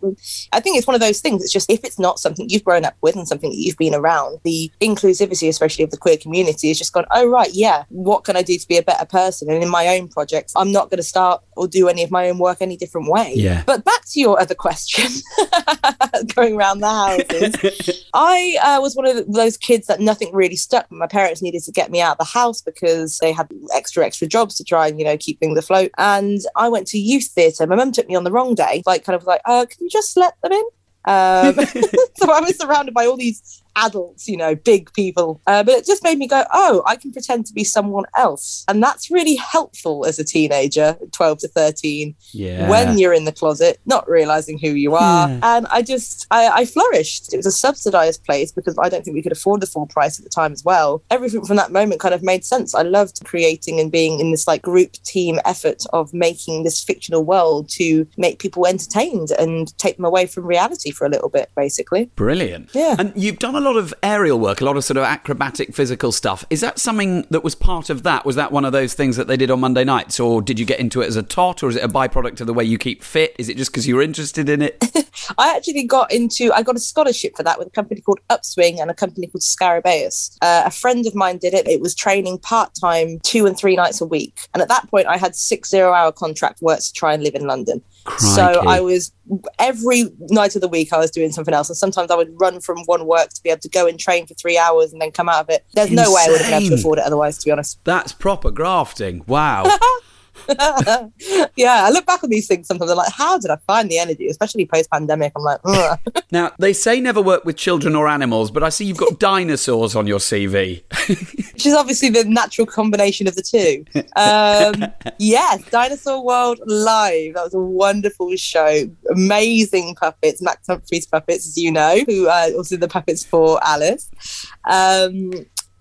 I think it's one of those things. It's just if it's not something you've grown up with and something that you've been around, the inclusivity, especially of the queer community, has just gone, oh, right, yeah, what can I do to be a better person? And in my own projects, I'm not going to start or do any of my own work any different way. Yeah. But back to your other question, going around the houses. I uh, was one of those kids that nothing really stuck. My parents needed to get me out of the house because they had extra, extra jobs to try and, you know, keep things afloat. And I went to youth theatre. My mum took me on the wrong day, like, kind of like, uh, can you just let them in? Um, so I was surrounded by all these adults, you know, big people. Uh, but it just made me go, oh, I can pretend to be someone else. And that's really helpful as a teenager, 12 to 13, Yeah. when you're in the closet, not realizing who you are. And I just, I, I flourished. It was a subsidized place because I don't think we could afford the full price at the time as well. Everything from that moment kind of made sense. I loved creating and being in this like group team effort of making this fictional world to make people entertained and take them away from reality for a little bit, basically. Brilliant. Yeah. And you've done a lot of aerial work, a lot of sort of acrobatic physical stuff. Is that something that was part of that? Was that one of those things that they did on Monday nights? Or did you get into it as a tot? Or is it a byproduct of the way you keep fit? Is it just because you were interested in it? I actually got into, I got a scholarship for that with a company called Upswing and a company called Scarabeus. Uh, a friend of mine did it. It was training part time, two and three nights a week. And at that point, I had six zero hour contract works to try and live in London. So I was every night of the week, I was doing something else. And sometimes I would run from one work to be able to go and train for three hours and then come out of it. There's no way I would have been able to afford it otherwise, to be honest. That's proper grafting. Wow. yeah, I look back on these things sometimes. I'm like, how did I find the energy, especially post pandemic? I'm like, Ugh. now, they say never work with children or animals, but I see you've got dinosaurs on your CV. which is obviously the natural combination of the two. Um, yes, Dinosaur World Live. That was a wonderful show. Amazing puppets, Max Humphries puppets, as you know, who uh, also the puppets for Alice. Um,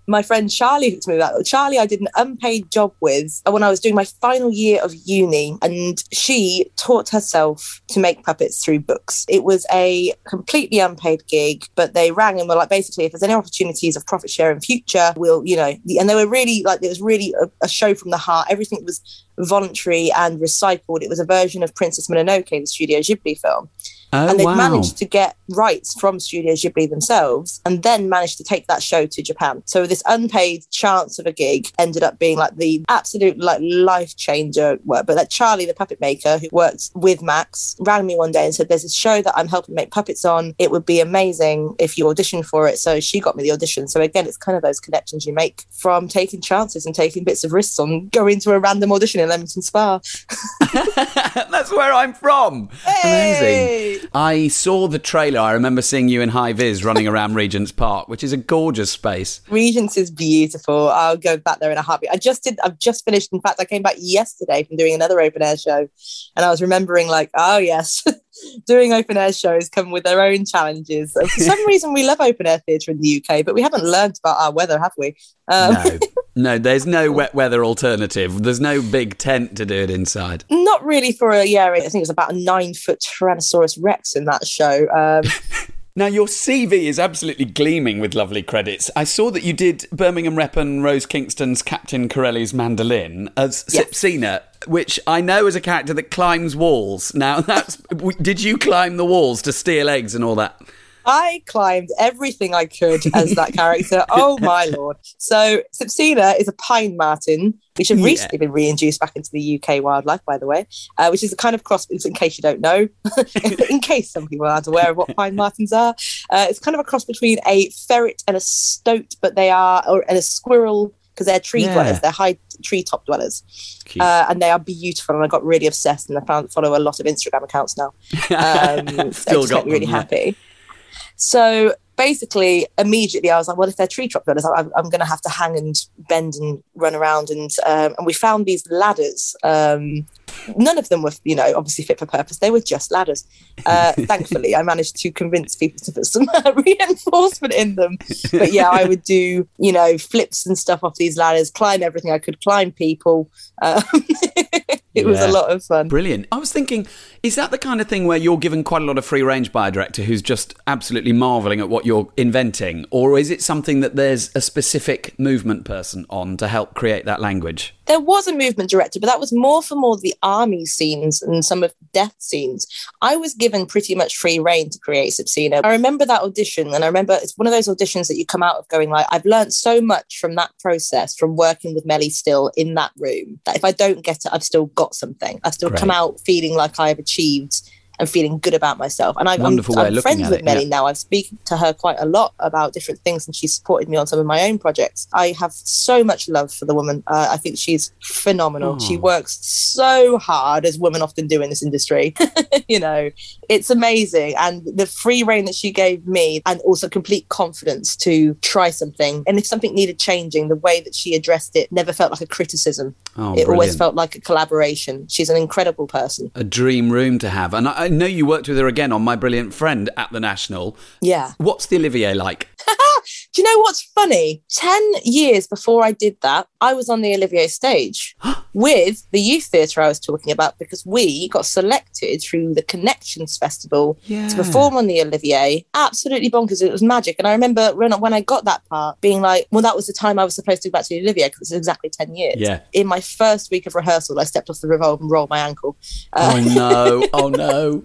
my friend Charlie hooked me that. Charlie, I did an unpaid job with uh, when I was doing my final year of uni, and she taught herself to make puppets through books. It was a completely unpaid gig, but they rang and were like, basically, if there's any opportunities of profit share in future, we'll, you know, and they were really like, it was really a, a show from the heart. Everything was voluntary and recycled. It was a version of Princess Mononoke, the Studio Ghibli film Oh, and they'd wow. managed to get rights from Studio Ghibli themselves and then managed to take that show to Japan. So this unpaid chance of a gig ended up being like the absolute like life changer work. But that Charlie, the puppet maker who works with Max, rang me one day and said, There's a show that I'm helping make puppets on. It would be amazing if you audition for it. So she got me the audition. So again, it's kind of those connections you make from taking chances and taking bits of risks on going to a random audition in Leamington Spa. That's where I'm from. Hey! Amazing. I saw the trailer. I remember seeing you in high vis running around Regent's Park, which is a gorgeous space. Regents is beautiful. I'll go back there in a heartbeat. I just did. I've just finished. In fact, I came back yesterday from doing another open air show, and I was remembering, like, oh yes, doing open air shows come with their own challenges. For some reason, we love open air theatre in the UK, but we haven't learned about our weather, have we? Um, No, no, there's no wet weather alternative. There's no big tent to do it inside. Not really for a yeah. I think it was about a nine foot Tyrannosaurus Rex in that show. Um, Now, your CV is absolutely gleaming with lovely credits. I saw that you did Birmingham Rep and Rose Kingston's Captain Corelli's mandolin as Yes. Psipsina, which I know is a character that climbs walls. Now, that's did you climb the walls to steal eggs and all that? I climbed everything I could as that character. Oh my lord! So Psipsina is a pine marten, which have Yeah. recently been reintroduced back into the UK wildlife, by the way, uh, which is a kind of cross. In case you don't know, in case some people aren't aware of what pine martens are, uh, it's kind of a cross between a ferret and a stoat, but they are or and a squirrel because they're tree Yeah. dwellers. They're high tree top dwellers, uh, and they are beautiful. And I got really obsessed, and I found follow a lot of Instagram accounts now. Um, Still just got me really yeah. happy. So basically, immediately I was like, well, if they're tree top builders, I'm, I'm going to have to hang and bend and run around. And um, and we found these ladders. Um, none of them were, you know, obviously fit for purpose. They were just ladders. Uh, thankfully, I managed to convince people to put some reinforcement in them. But yeah, I would do, you know, flips and stuff off these ladders, climb everything I could, climb people. Um, it was a lot of fun. Brilliant. I was thinking, is that the kind of thing where you're given quite a lot of free range by a director who's just absolutely marveling at what you're inventing? Or is it something that there's a specific movement person on to help create that language? There was a movement director, but that was more for more the army scenes and some of death scenes. I was given pretty much free reign to create Psipsina. I remember that audition, and I remember it's one of those auditions that you come out of going like, I've learned so much from that process, from working with Melly Still in that room, that if I don't get it, I've still got something. I've still come out feeling like I've achieved and feeling good about myself. And I've, Wonderful I'm, way I'm friends at with it, Melly yeah. now. I've spoken to her quite a lot about different things, and she's supported me on some of my own projects. I have so much love for the woman. Uh, I think she's phenomenal. She Oh. works so hard, as women often do in this industry. you know, it's amazing. And the free reign that she gave me, and also complete confidence to try something. And if something needed changing, the way that she addressed it never felt like a criticism. Oh, it always felt like a collaboration. She's an incredible person. A dream room to have. And I, I know you worked with her again on My Brilliant Friend at the National. Yeah. What's the Olivier like? Do you know what's funny? 10 years before I did that, I was on the Olivier stage with the youth theatre I was talking about because we got selected through the Connections Festival Yeah. to perform on the Olivier. Absolutely bonkers. It was magic. And I remember when, when I got that part being like, well, that was the time I was supposed to go back to the Olivier because it's exactly 10 years. Yeah. In my first week of rehearsal, I stepped off the revolve and rolled my ankle. Uh, Oh no! Oh no!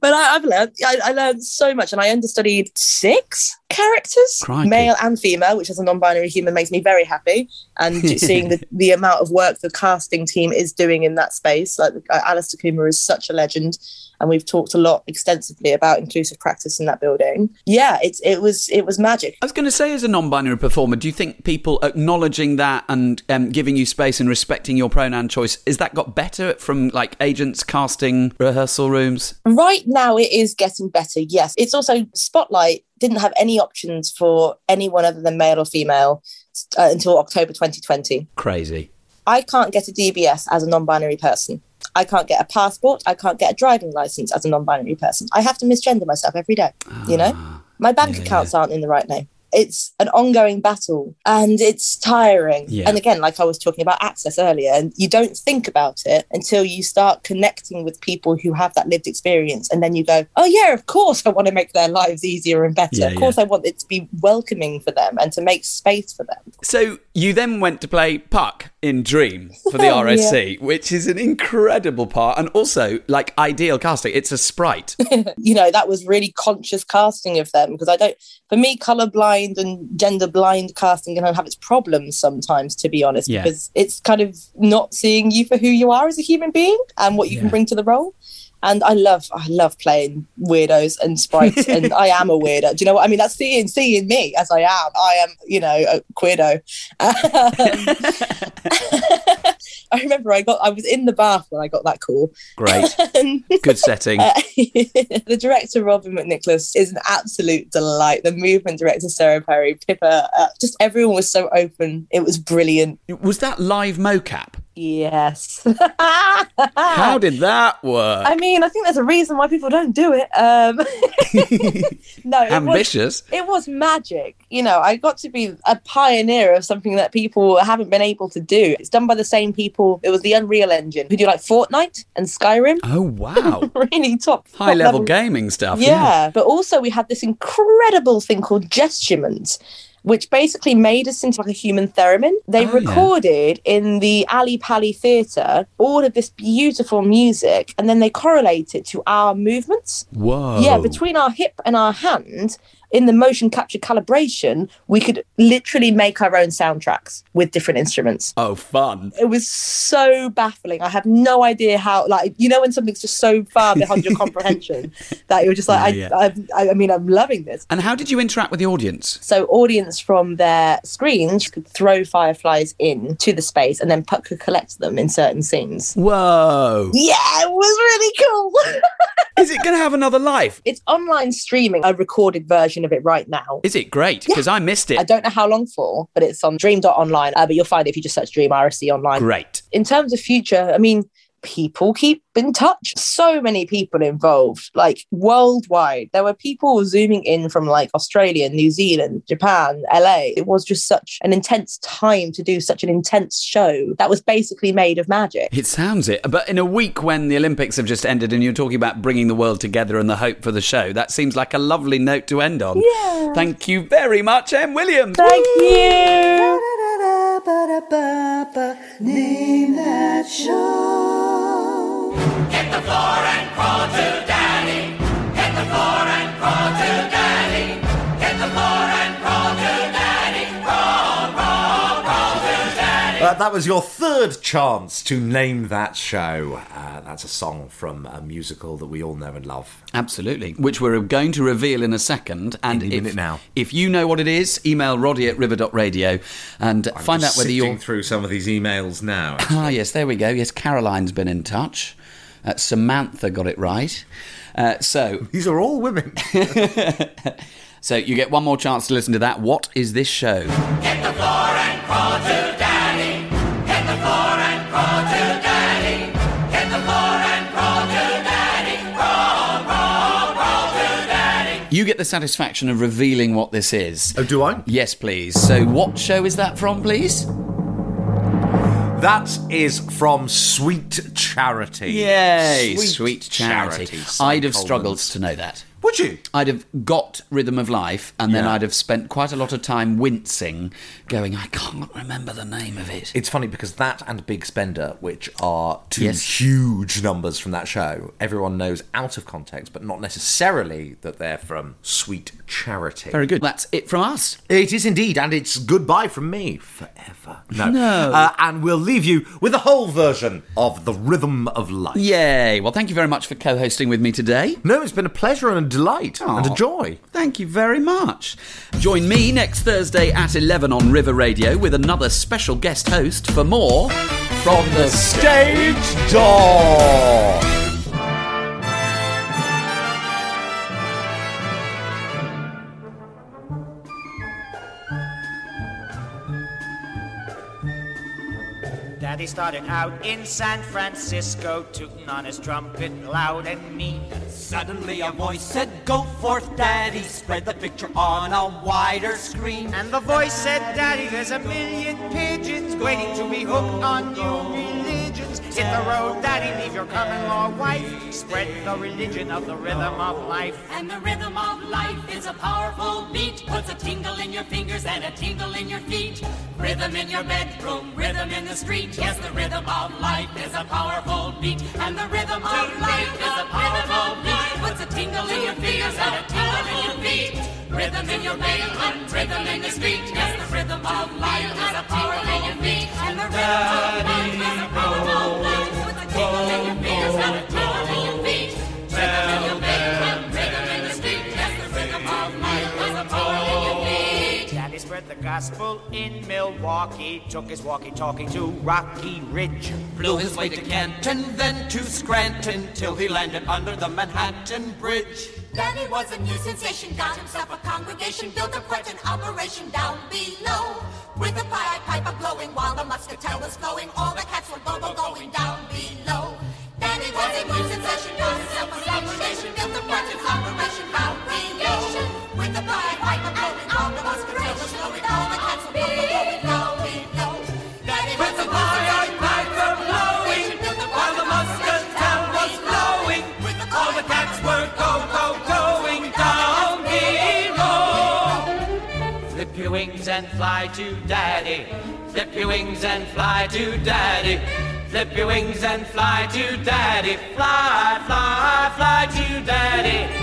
but I, I've learned, I, I learned so much, and I understudied six characters, Crikey. male and female, which as a non-binary human makes me very happy. And seeing the, the amount of work the casting team is doing in that space, like uh, Alastair Coomer is such a legend, and we've talked a lot extensively about inclusive practice in that building. Yeah, it's it was it was magic. I was going to say, as a non-binary performer, do you think people acknowledging that and um, giving you space and respecting your pronoun choice is that got better from like agents, casting, rehearsal rooms? Right now, it is getting better. Yes, it's also Spotlight didn't have any options for anyone other than male or female uh, until October 2020. Crazy. I can't get a DBS as a non-binary person. I can't get a passport. I can't get a driving license as a non-binary person. I have to misgender myself every day. You know, my bank yeah, accounts aren't in the right name. It's an ongoing battle and it's tiring. Yeah. And again, like I was talking about access earlier, and you don't think about it until you start connecting with people who have that lived experience. And then you go, oh, yeah, of course, I want to make their lives easier and better. Yeah, of course, I want it to be welcoming for them and to make space for them. So you then went to play Puck in Dream for the Yeah. RSC, which is an incredible part, and also like ideal casting. It's a sprite. you know that was really conscious casting of them because i don't for me colorblind and gender blind casting can have its problems sometimes to be honest Yeah. because it's kind of not seeing you for who you are as a human being and what you Yeah. can bring to the role and I love, I love playing weirdos and sprites, and I am a weirdo. Do you know what I mean? That's seeing, seeing me as I am. I am, you know, a queerdo. I remember I got, I was in the bath when I got that call. Great. And Good setting. uh, the director Robin McNicholas is an absolute delight. The movement director Sarah Perry, Pippa, uh, just everyone was so open. It was brilliant. Was that live mocap? Yes. How did that work? I mean, I think there's a reason why people don't do it. Um, no, it was, Ambitious. it was magic. You know, I got to be a pioneer of something that people haven't been able to do. It's done by the same people. It was the Unreal Engine who do like Fortnite and Skyrim. Oh wow. really top, top High level gaming stuff. yeah. But also, we had this incredible thing called Gesturement, which basically made us into like a human theremin. They Oh, yeah. recorded in the Ali Pali Theatre all of this beautiful music and then they correlate it to our movements. Whoa. Yeah, between our hip and our hand, in the motion capture calibration, we could literally make our own soundtracks with different instruments. Oh, fun. It was so baffling. I have no idea how, like, you know, when something's just so far behind your comprehension that you're just like, Yeah, I, I, I mean, I'm loving this. And how did you interact with the audience? So, audience from their screens could throw fireflies in to the space, and then Puck could collect them in certain scenes. Whoa. Yeah, it was really cool. Is it going to have another life? it's online streaming, a recorded version of it right now. Is it great? Because I missed it. I don't know how long for, but it's on dream.online. Uh, but you'll find it if you just search Dream RSC online. Great. In terms of future, I mean, people keep in touch. So many people involved, like worldwide. There were people zooming in from like Australia, New Zealand, Japan, LA. It was just such an intense time to do such an intense show that was basically made of magic. It sounds it. But in a week when the Olympics have just ended and you're talking about bringing the world together and the hope for the show, that seems like a lovely note to end on. Yeah. Thank you very much, Em Williams. Thank you. Ba-da-da-ba-da-ba. Name That Show. Uh, that was your third chance to name that show. Uh, that's a song from a musical that we all know and love. Absolutely, which we're going to reveal in a second. And Any if, minute now. if you know what it is, email roddy at river.radio and find out whether you're. through some of these emails now. Ah, yes, there we go. Yes, Caroline's been in touch. Uh, Samantha got it right. Uh, so, These are all women. so you get one more chance to listen to that. What is this show? Hit the floor and crawl to daddy. Hit the floor and crawl to daddy. Hit the floor and crawl to daddy. Crawl, crawl, crawl to daddy. You get the satisfaction of revealing what this is. oh, do I? Yes, please. So, what show is that from, please? That is from Sweet Charity. Yay, sweet, charity. Cy I'd have struggled to know that. Would you? I'd have got Rhythm of Life, and then Yeah. I'd have spent quite a lot of time wincing, going, I can't remember the name of it. It's funny because that and Big Spender, which are two Yes. huge numbers from that show, everyone knows out of context, but not necessarily that they're from Sweet Charity. Very good. That's it from us. It is indeed, and it's goodbye from me forever. No. No. Uh, and we'll leave you with the whole version of The Rhythm of Life. Yay. Well, thank you very much for co hosting with me today. No, it's been a pleasure and delight and a oh. joy. Thank you very much. Join me next Thursday at 11 on River Radio with another special guest host for more From the stage door. Daddy started out in San Francisco, tooting on his trumpet loud and mean. Suddenly a voice said, Go forth, Daddy, spread the picture on a wider screen. And the voice said, Daddy, there's a million pigeons waiting to be hooked on you. Hit the road, Daddy, leave your common law wife. Spread the religion of the rhythm of life. And the rhythm of life is a powerful beat. Puts a tingle in your fingers and a tingle in your feet. Rhythm in your bedroom, rhythm in the street. Yes, the rhythm of life is a powerful beat. And the rhythm of life is a powerful beat. Puts a tingle in your fingers and a tingle in your feet. Rhythm in your bedroom, rhythm in the street. Yes, the rhythm of life is a powerful beat. And the rhythm of life is a powerful beat. Puts a tingle in your and a tingle in your feet. The gospel in Milwaukee, took his walkie-talkie to Rocky Ridge. Blew his way to Canton, then to Scranton, till he landed under the Manhattan Bridge. Daddy was a new sensation, got himself a congregation, built up quite an operation down below. With a pipe, pipe a blowing while the muscatel was a new sensation, got himself a congregation, built up quite an operation down below. With a pipe, pipe a blowing while the muscatel was flowing, all the cats were go go going down below. Flip your wings and fly to daddy. Flip your wings and fly to daddy. Flip your wings and fly to daddy. Fly, fly, fly to daddy.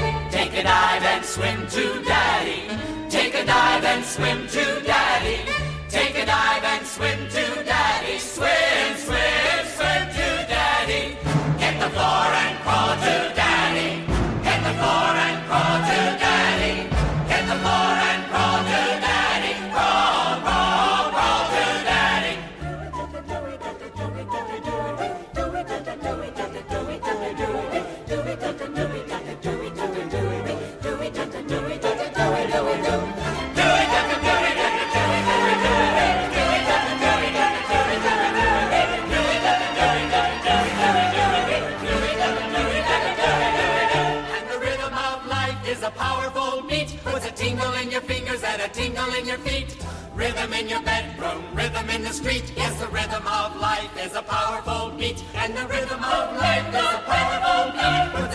Rhythm in your bedroom, rhythm in the street. Yes, the rhythm of life is a powerful beat. And the rhythm of life is a powerful beat.